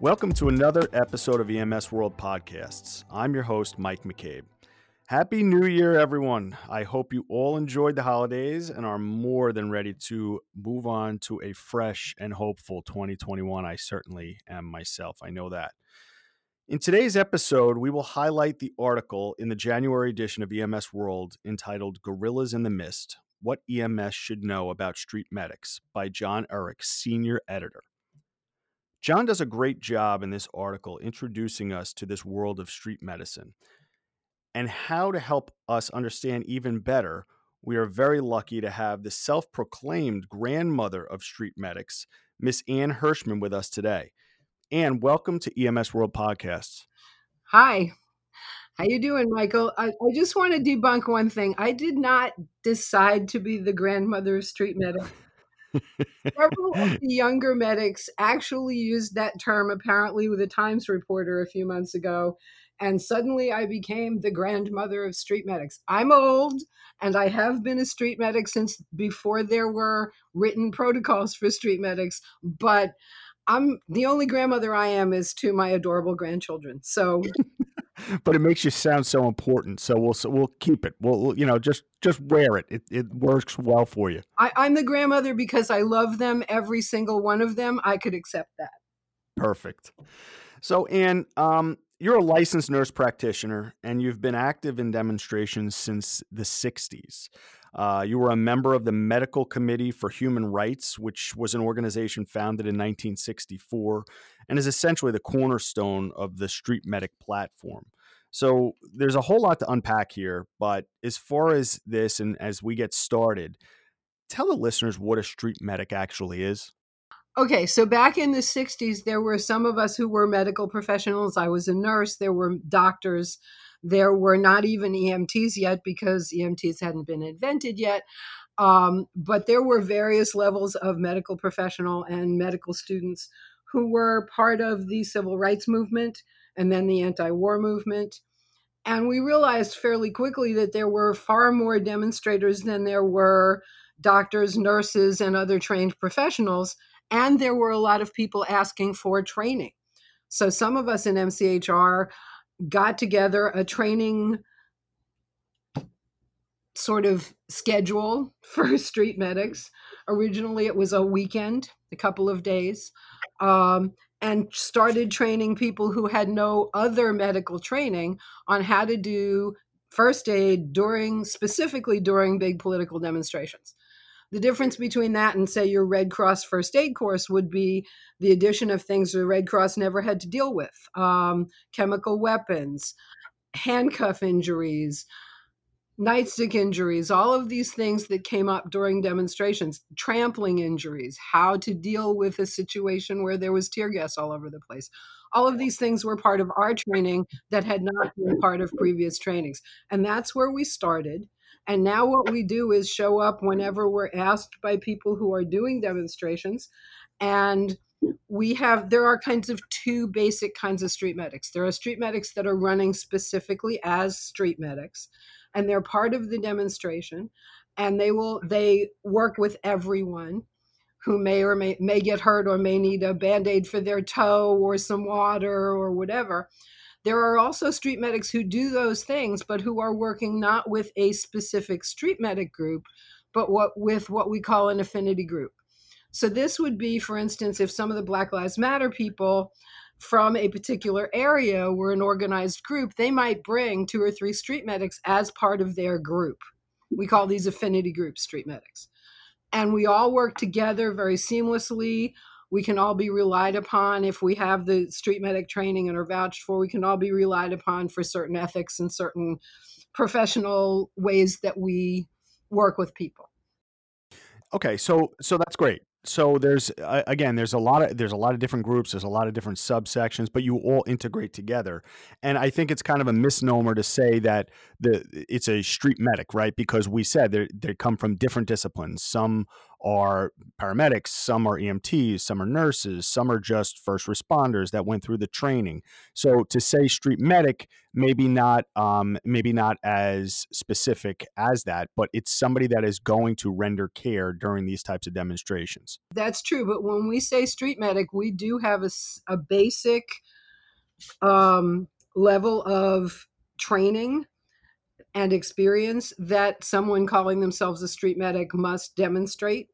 Welcome to another episode of EMS World Podcasts. I'm your host, Mike McCabe. Happy New Year, everyone. I hope you all enjoyed the holidays and are more than ready to move on to a fresh and hopeful 2021. I certainly am myself. I know that. In today's episode, we will highlight the article in the January edition of EMS World entitled Gorillas in the Mist What EMS Should Know About Street Medics by John Erich, Senior Editor. John does a great job in this article introducing us to this world of street medicine. And how to help us understand even better, we are very lucky to have the self proclaimed grandmother of street medics, Miss Ann Hirschman, with us today. Ann, welcome to EMS World Podcasts. Hi. How you doing, Michael? I, I just want to debunk one thing. I did not decide to be the grandmother of street medics. Several of the younger medics actually used that term, apparently, with a Times reporter a few months ago. And suddenly I became the grandmother of street medics. I'm old and I have been a street medic since before there were written protocols for street medics. But I'm the only grandmother I am is to my adorable grandchildren. So but it makes you sound so important. So we'll so we'll keep it. We'll, you know just just wear it. It it works well for you. I, I'm the grandmother because I love them, every single one of them. I could accept that. Perfect. So, Ann, um, you're a licensed nurse practitioner, and you've been active in demonstrations since the '60s. Uh, you were a member of the Medical Committee for Human Rights, which was an organization founded in 1964 and is essentially the cornerstone of the Street Medic platform. So there's a whole lot to unpack here, but as far as this and as we get started, tell the listeners what a street medic actually is. Okay, so back in the 60s, there were some of us who were medical professionals. I was a nurse, there were doctors, there were not even EMTs yet because EMTs hadn't been invented yet. Um, but there were various levels of medical professional and medical students who were part of the civil rights movement and then the anti war movement. And we realized fairly quickly that there were far more demonstrators than there were doctors, nurses, and other trained professionals. And there were a lot of people asking for training. So some of us in MCHR got together a training sort of schedule for street medics. Originally, it was a weekend, a couple of days, um, and started training people who had no other medical training on how to do first aid during, specifically during big political demonstrations. The difference between that and, say, your Red Cross first aid course would be the addition of things the Red Cross never had to deal with um, chemical weapons, handcuff injuries, nightstick injuries, all of these things that came up during demonstrations, trampling injuries, how to deal with a situation where there was tear gas all over the place. All of these things were part of our training that had not been part of previous trainings. And that's where we started. And now what we do is show up whenever we're asked by people who are doing demonstrations. And we have, there are kinds of two basic kinds of street medics. There are street medics that are running specifically as street medics, and they're part of the demonstration. And they will, they work with everyone who may or may, may get hurt or may need a band aid for their toe or some water or whatever. There are also street medics who do those things, but who are working not with a specific street medic group, but what with what we call an affinity group. So this would be, for instance, if some of the Black Lives Matter people from a particular area were an organized group, they might bring two or three street medics as part of their group. We call these affinity groups street medics. And we all work together very seamlessly we can all be relied upon if we have the street medic training and are vouched for. We can all be relied upon for certain ethics and certain professional ways that we work with people. Okay, so so that's great. so there's uh, again there's a lot of there's a lot of different groups there's a lot of different subsections but you all integrate together and i think it's kind of a misnomer to say that the it's a street medic right because we said they they come from different disciplines some are paramedics, some are EMTs, some are nurses, some are just first responders that went through the training. So to say street medic, maybe not um, maybe not as specific as that, but it's somebody that is going to render care during these types of demonstrations. That's true, but when we say street medic, we do have a, a basic um, level of training and experience that someone calling themselves a street medic must demonstrate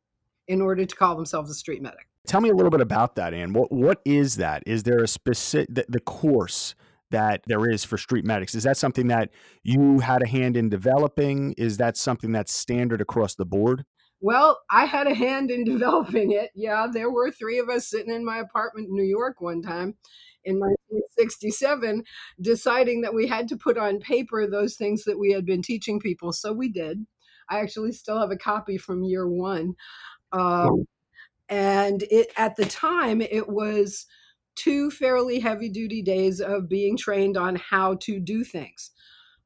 in order to call themselves a street medic. Tell me a little bit about that, Ann. What what is that? Is there a specific the, the course that there is for street medics? Is that something that you had a hand in developing? Is that something that's standard across the board? Well, I had a hand in developing it. Yeah, there were three of us sitting in my apartment in New York one time in 1967 deciding that we had to put on paper those things that we had been teaching people. So we did. I actually still have a copy from year one. Um, and it at the time, it was two fairly heavy duty days of being trained on how to do things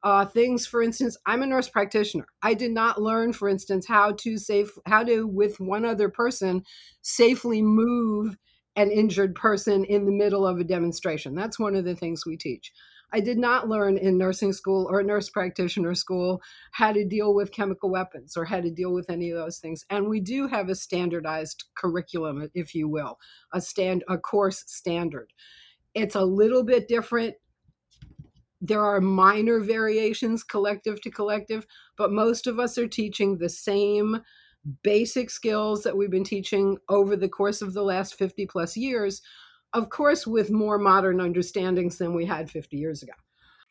uh, things. For instance i'm a nurse practitioner. I did not learn for instance how to safe how to with one other person safely move an injured person in the middle of a demonstration. That's one of the things we teach. I did not learn in nursing school or nurse practitioner school how to deal with chemical weapons or how to deal with any of those things. And we do have a standardized curriculum if you will a stand a course standard. It's a little bit different there are minor variations collective to collective, but most of us are teaching the same basic skills that we've been teaching over the course of the last 50 plus years, of course, with more modern understandings than we had 50 years ago.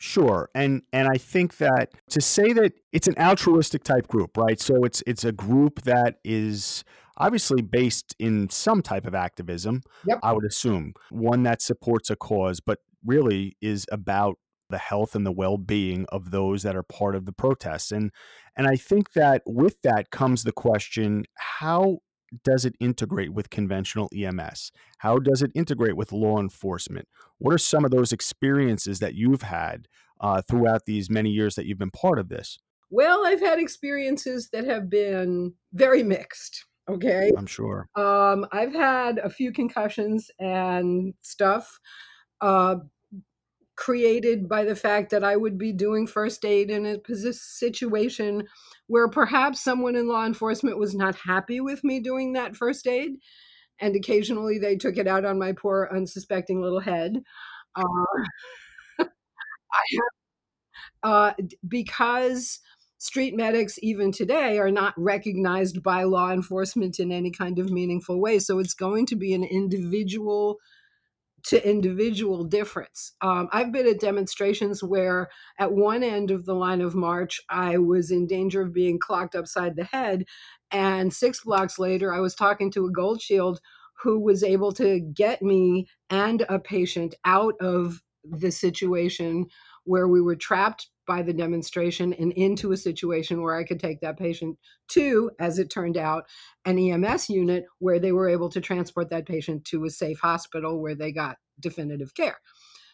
Sure. And and I think that to say that it's an altruistic type group, right? So it's it's a group that is obviously based in some type of activism, yep. I would assume. One that supports a cause, but really is about the health and the well-being of those that are part of the protests and and i think that with that comes the question how does it integrate with conventional ems how does it integrate with law enforcement? What are some of those experiences that you've had uh, throughout these many years that you've been part of this? Well i've had experiences that have been very mixed okay? I'm sure. Um, i've had a few concussions and stuff uh, created by the fact that I would be doing first aid in a situation where perhaps someone in law enforcement was not happy with me doing that first aid. And occasionally they took it out on my poor, unsuspecting little head. Uh, uh, because street medics, even today, are not recognized by law enforcement in any kind of meaningful way. So it's going to be an individual to individual difference. Um, I've been at demonstrations where, at one end of the line of march, I was in danger of being clocked upside the head. And six blocks later, I was talking to a Gold Shield who was able to get me and a patient out of the situation where we were trapped by the demonstration and into a situation where I could take that patient to, as it turned out, an EMS unit where they were able to transport that patient to a safe hospital where they got definitive care.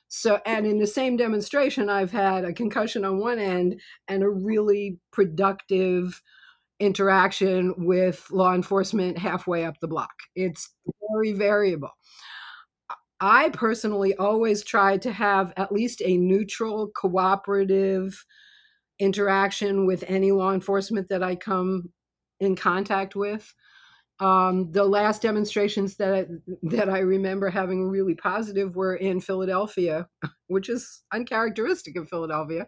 So, and in the same demonstration, I've had a concussion on one end and a really productive interaction with law enforcement halfway up the block. It's very variable. I personally always try to have at least a neutral, cooperative interaction with any law enforcement that I come in contact with. Um, the last demonstrations that I, that I remember having really positive were in Philadelphia, which is uncharacteristic of Philadelphia.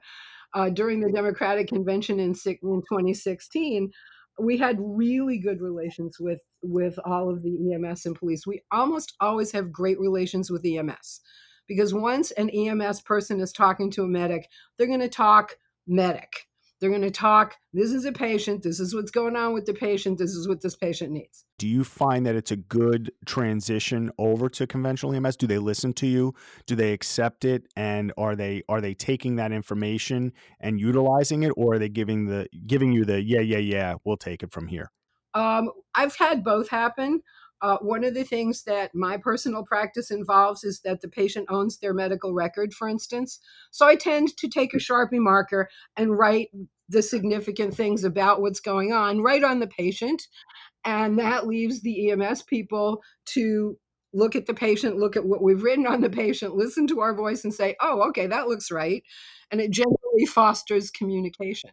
Uh, during the Democratic Convention in, in 2016, we had really good relations with with all of the EMS and police. We almost always have great relations with EMS because once an EMS person is talking to a medic, they're going to talk medic. They're going to talk, this is a patient, this is what's going on with the patient, this is what this patient needs. Do you find that it's a good transition over to conventional EMS? Do they listen to you? Do they accept it and are they are they taking that information and utilizing it or are they giving the giving you the yeah yeah yeah, we'll take it from here? Um, I've had both happen. Uh, one of the things that my personal practice involves is that the patient owns their medical record, for instance. So I tend to take a Sharpie marker and write the significant things about what's going on right on the patient. And that leaves the EMS people to look at the patient, look at what we've written on the patient, listen to our voice, and say, oh, okay, that looks right. And it generally fosters communication.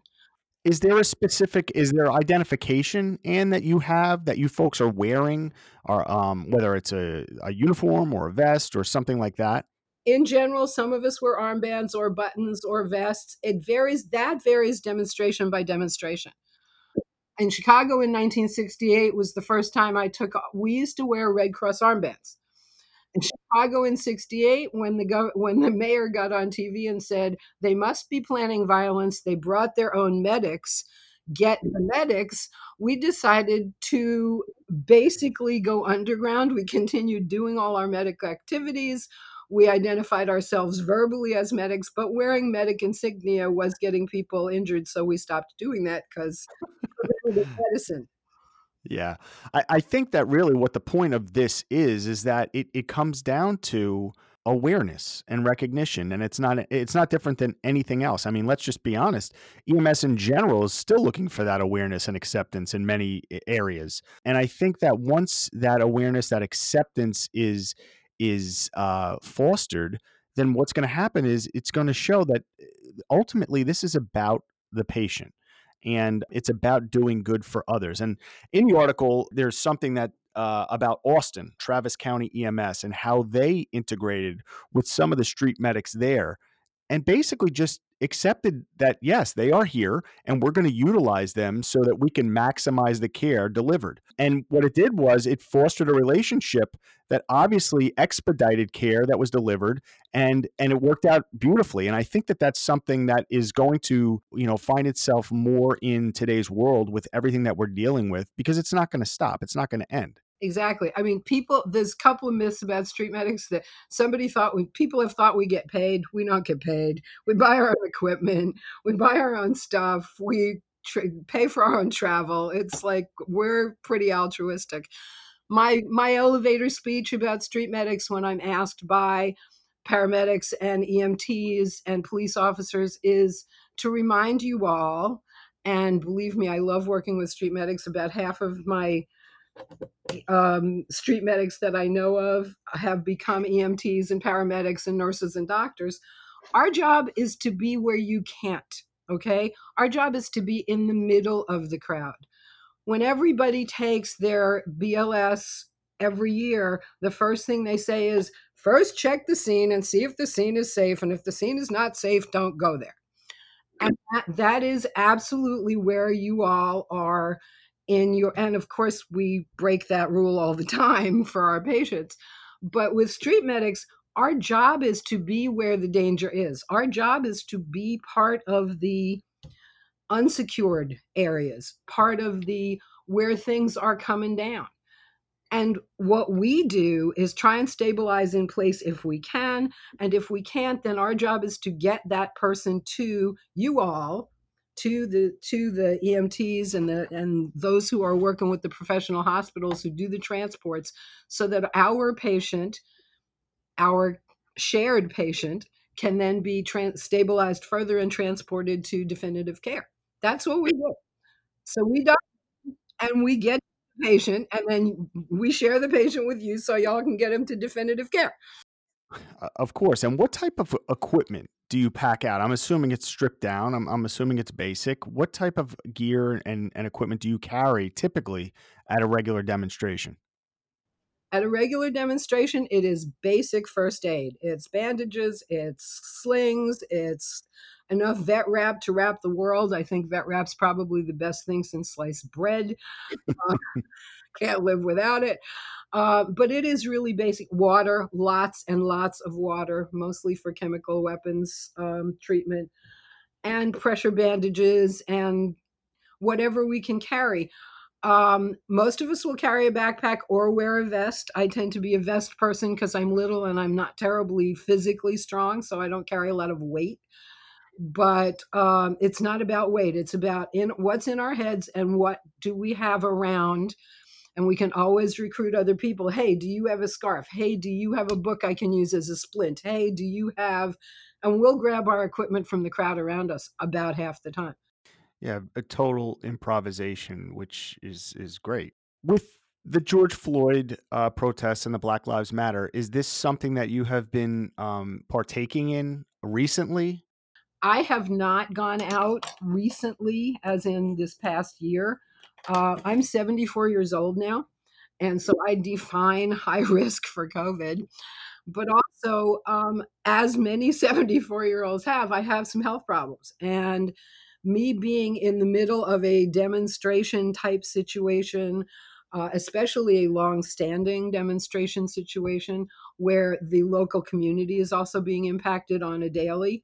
Is there a specific, is there identification and that you have that you folks are wearing, or um, whether it's a, a uniform or a vest or something like that? in general, some of us wear armbands or buttons or vests. It varies, that varies demonstration by demonstration. In Chicago in 1968 was the first time I took, we used to wear Red Cross armbands. In Chicago in 68, when the, gov- when the mayor got on TV and said they must be planning violence, they brought their own medics get the medics, we decided to basically go underground. We continued doing all our medical activities. We identified ourselves verbally as medics, but wearing medic insignia was getting people injured. So we stopped doing that because medicine. Yeah. I, I think that really what the point of this is, is that it, it comes down to awareness and recognition and it's not it's not different than anything else. I mean let's just be honest ems in general is still looking for that awareness and acceptance in many areas. And i think that once that awareness that acceptance is is uh, fostered then what's going to happen is it's going to show that ultimately this is about the patient and it's about doing good for others. And in the article, there's something that uh, about Austin, Travis County EMS, and how they integrated with some of the street medics there, and basically just accepted that yes, they are here and we're going to utilize them so that we can maximize the care delivered. And what it did was it fostered a relationship that obviously expedited care that was delivered and and it worked out beautifully and I think that that's something that is going to, you know, find itself more in today's world with everything that we're dealing with because it's not going to stop. It's not going to end. Exactly. I mean, people, there's a couple of myths about street medics that somebody thought we, people have thought we get paid. We don't get paid. We buy our own equipment. We buy our own stuff. We tra- pay for our own travel. It's like we're pretty altruistic. My, my elevator speech about street medics when I'm asked by paramedics and EMTs and police officers is to remind you all, and believe me, I love working with street medics. About half of my um, street medics that I know of have become EMTs and paramedics and nurses and doctors. Our job is to be where you can't, okay? Our job is to be in the middle of the crowd. When everybody takes their BLS every year, the first thing they say is first check the scene and see if the scene is safe. And if the scene is not safe, don't go there. And that, that is absolutely where you all are in your and of course we break that rule all the time for our patients but with street medics our job is to be where the danger is. Our job is to be part of the unsecured areas part of the where things are coming down. And what we do is try and stabilize in place if we can and if we can't then our job is to get that person to you all to the to the EMTs and the and those who are working with the professional hospitals who do the transports so that our patient our shared patient can then be trans- stabilized further and transported to definitive care. That's what we do. So we die and we get the patient and then we share the patient with you so y'all can get him to definitive care. Uh, of course. And what type of equipment do you pack out? I'm assuming it's stripped down. I'm, I'm assuming it's basic. What type of gear and, and equipment do you carry typically at a regular demonstration? At a regular demonstration, it is basic first aid. It's bandages, it's slings, it's enough vet wrap to wrap the world. I think vet wrap's probably the best thing since sliced bread. Uh, can't live without it. Uh, but it is really basic water, lots and lots of water, mostly for chemical weapons um, treatment, and pressure bandages and whatever we can carry. Um, most of us will carry a backpack or wear a vest. I tend to be a vest person because I'm little and I'm not terribly physically strong, so I don't carry a lot of weight. But um, it's not about weight; it's about in what's in our heads and what do we have around and we can always recruit other people. Hey, do you have a scarf? Hey, do you have a book I can use as a splint? Hey, do you have, and we'll grab our equipment from the crowd around us about half the time. Yeah, a total improvisation, which is is great. With the George Floyd uh, protests and the Black Lives Matter, is this something that you have been um, partaking in recently? I have not gone out recently, as in this past year. Uh, I'm 74 years old now, and so I define high risk for COVID. But also, um, as many 74 year olds have, I have some health problems. And me being in the middle of a demonstration type situation, uh, especially a long standing demonstration situation where the local community is also being impacted on a daily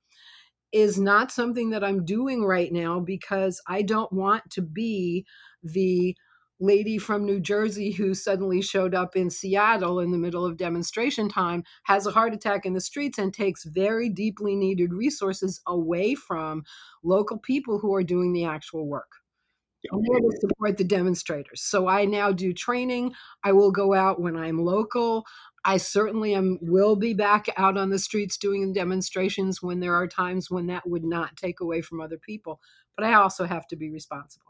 is not something that I'm doing right now because I don't want to be the lady from New Jersey who suddenly showed up in Seattle in the middle of demonstration time, has a heart attack in the streets, and takes very deeply needed resources away from local people who are doing the actual work. I'm there to support the demonstrators. So I now do training. I will go out when I'm local. I certainly am will be back out on the streets doing demonstrations when there are times when that would not take away from other people. But I also have to be responsible.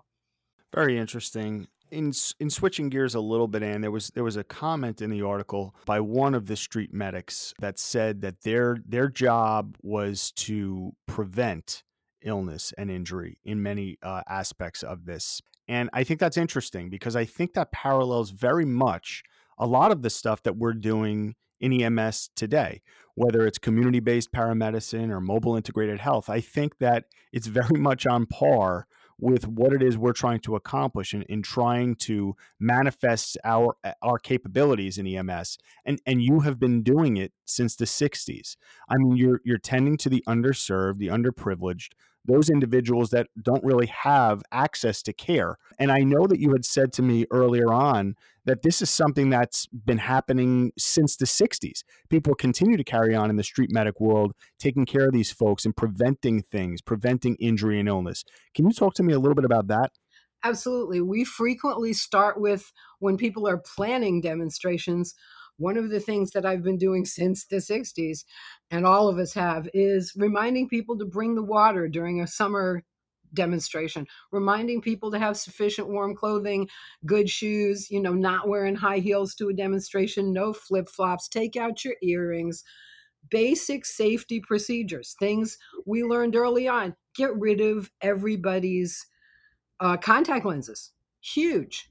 Very interesting. In in switching gears a little bit, and there was there was a comment in the article by one of the street medics that said that their their job was to prevent illness and injury in many uh, aspects of this. And I think that's interesting because I think that parallels very much a lot of the stuff that we're doing in EMS today, whether it's community based paramedicine or mobile integrated health. I think that it's very much on par with what it is we're trying to accomplish in, in trying to manifest our our capabilities in EMS. And and you have been doing it since the 60s. I mean, you're you're tending to the underserved, the underprivileged, those individuals that don't really have access to care. And I know that you had said to me earlier on that this is something that's been happening since the 60s. People continue to carry on in the street medic world, taking care of these folks and preventing things, preventing injury and illness. Can you talk to me a little bit about that? Absolutely. We frequently start with when people are planning demonstrations one of the things that I've been doing since the 60s, and all of us have, is reminding people to bring the water during a summer demonstration, reminding people to have sufficient warm clothing, good shoes, you know, not wearing high heels to a demonstration, no flip flops, take out your earrings, basic safety procedures, things we learned early on. Get rid of everybody's uh, contact lenses. Huge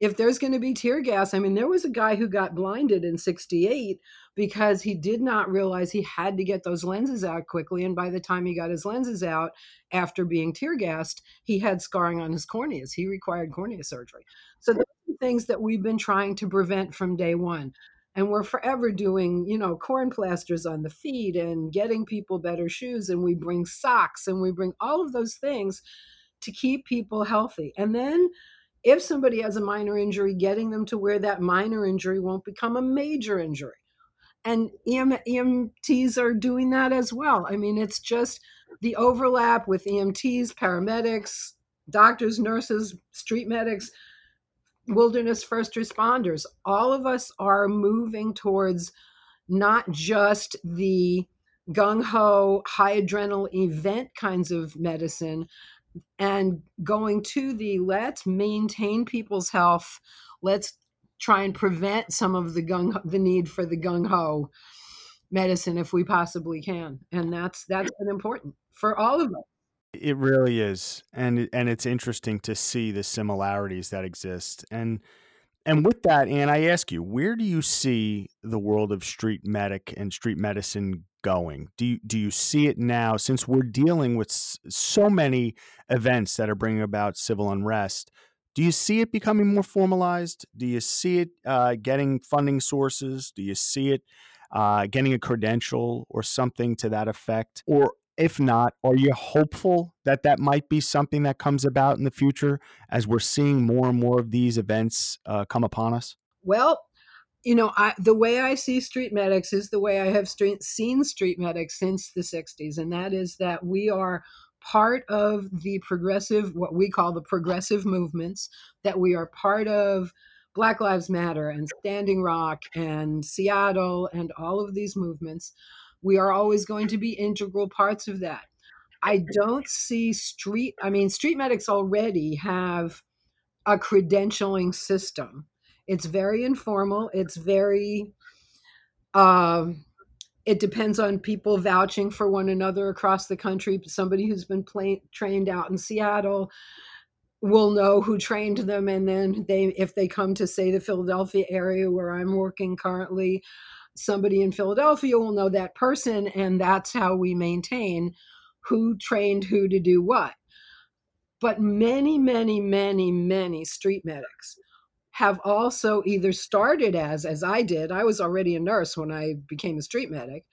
if there's going to be tear gas, I mean, there was a guy who got blinded in 68 because he did not realize he had to get those lenses out quickly. And by the time he got his lenses out after being tear gassed, he had scarring on his corneas. He required cornea surgery. So, things that we've been trying to prevent from day one. And we're forever doing, you know, corn plasters on the feet and getting people better shoes. And we bring socks and we bring all of those things to keep people healthy. And then if somebody has a minor injury, getting them to where that minor injury won't become a major injury. And EM, EMTs are doing that as well. I mean, it's just the overlap with EMTs, paramedics, doctors, nurses, street medics, wilderness first responders. All of us are moving towards not just the gung ho, high adrenaline event kinds of medicine, and going to the let's maintain people's health let's try and prevent some of the gung the need for the gung ho medicine if we possibly can and that's that's been important for all of us. It really is and and it's interesting to see the similarities that exist and and with that, and I ask you, where do you see the world of street medic and street medicine going? Do you, do you see it now since we're dealing with so many events that are bringing about civil unrest? Do you see it becoming more formalized? Do you see it uh, getting funding sources? Do you see it uh, getting a credential or something to that effect? Or if not, are you hopeful that that might be something that comes about in the future as we're seeing more and more of these events uh, come upon us? Well, you know, I, the way I see street medics is the way I have street, seen street medics since the 60s, and that is that we are part of the progressive, what we call the progressive movements, that we are part of Black Lives Matter and Standing Rock and Seattle and all of these movements. We are always going to be integral parts of that. I don't see street, I mean, street medics already have a credentialing system. It's very informal, it's very, um, it depends on people vouching for one another across the country. Somebody who's been play, trained out in Seattle will know who trained them, and then they, if they come to say the Philadelphia area where I'm working currently, somebody in Philadelphia will know that person, and that's how we maintain who trained who to do what. But many, many, many, many street medics have also either started as, as I did, I was already a nurse when I became a street medic.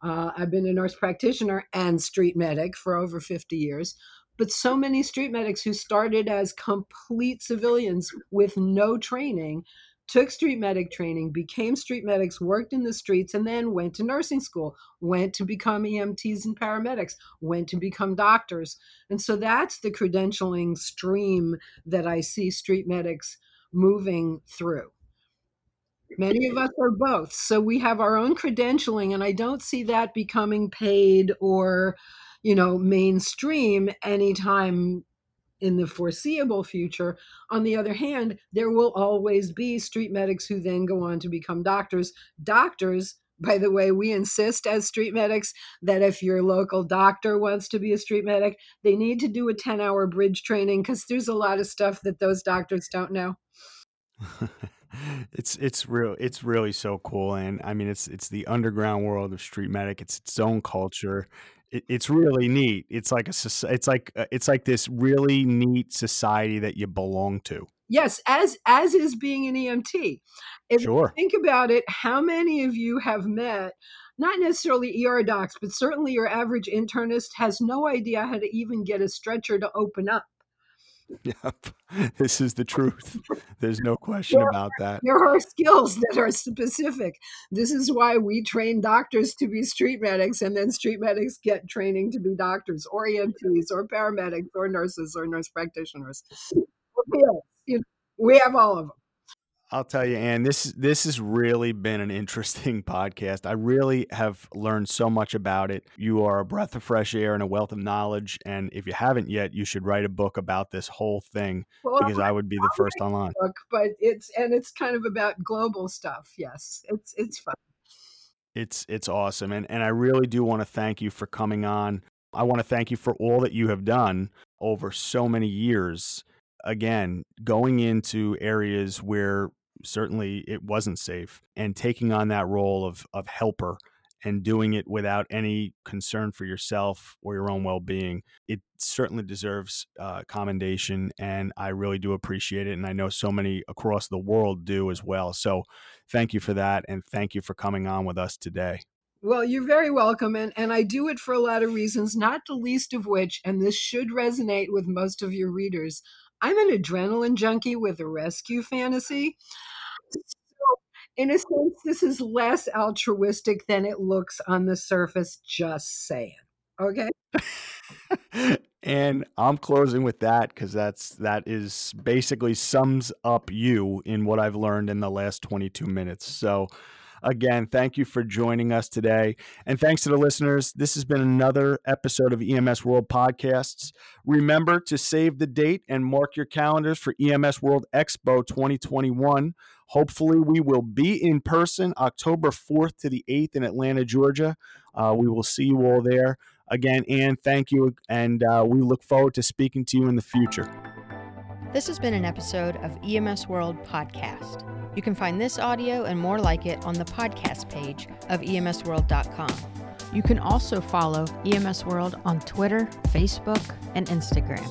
Uh, I've been a nurse practitioner and street medic for over 50 years. But so many street medics who started as complete civilians with no training took street medic training, became street medics, worked in the streets, and then went to nursing school, went to become EMTs and paramedics, went to become doctors. And so that's the credentialing stream that I see street medics moving through. Many of us are both. So we have our own credentialing, and I don't see that becoming paid or, you know, mainstream anytime in the foreseeable future. On the other hand, there will always be street medics who then go on to become doctors. Doctors, by the way, we insist as street medics that if your local doctor wants to be a street medic, they need to do a 10 hour bridge training because there's a lot of stuff that those doctors don't know. it's it's real it's really so cool and i mean it's it's the underground world of street medic it's its own culture it, it's really neat it's like a it's like uh, it's like this really neat society that you belong to yes as as is being an emt if sure. you think about it how many of you have met not necessarily ER docs, but certainly your average internist has no idea how to even get a stretcher to open up. Yep. This is the truth. There's no question there, about that. There are skills that are specific. This is why we train doctors to be street medics, and then street medics get training to be doctors, or EMTs, or paramedics, or nurses, or nurse practitioners. We have all of them. I'll tell you, Ann, this this has really been an interesting podcast. I really have learned so much about it. You are a breath of fresh air and a wealth of knowledge. And if you haven't yet, you should write a book about this whole thing well, because I would be the I'll 1st online. Book, but it's and it's kind of about global stuff. Yes, it's it's fun. It's it's awesome, and and I really do want to thank you for coming on. I want to thank you for all that you have done over so many years again, going into areas where certainly it wasn't safe and taking on that role of of helper and doing it without any concern for yourself or your own well-being it certainly deserves uh, commendation and i really do appreciate it and i know so many across the world do as well so thank you for that and thank you for coming on with us today well, you're very welcome. And, and I do it for a lot of reasons, not the least of which, and this should resonate with most of your readers, I'm an adrenaline junkie with a rescue fantasy. So, in a sense, this is less altruistic than it looks on the surface, just saying. Okay. and I'm closing with that because that's that is basically sums up you in what I've learned in the last 22 minutes. So Again, thank you for joining us today. And thanks to the listeners. This has been another episode of EMS World Podcasts. Remember to save the date and mark your calendars for EMS World Expo 2021. Hopefully, we will be in person October 4th to the 8th in Atlanta, Georgia. Uh, we will see you all there. Again, Ann, thank you. And uh, we look forward to speaking to you in the future. This has been an episode of EMS World Podcast. You can find this audio and more like it on the podcast page of emsworld.com. You can also follow EMS World on Twitter, Facebook, and Instagram.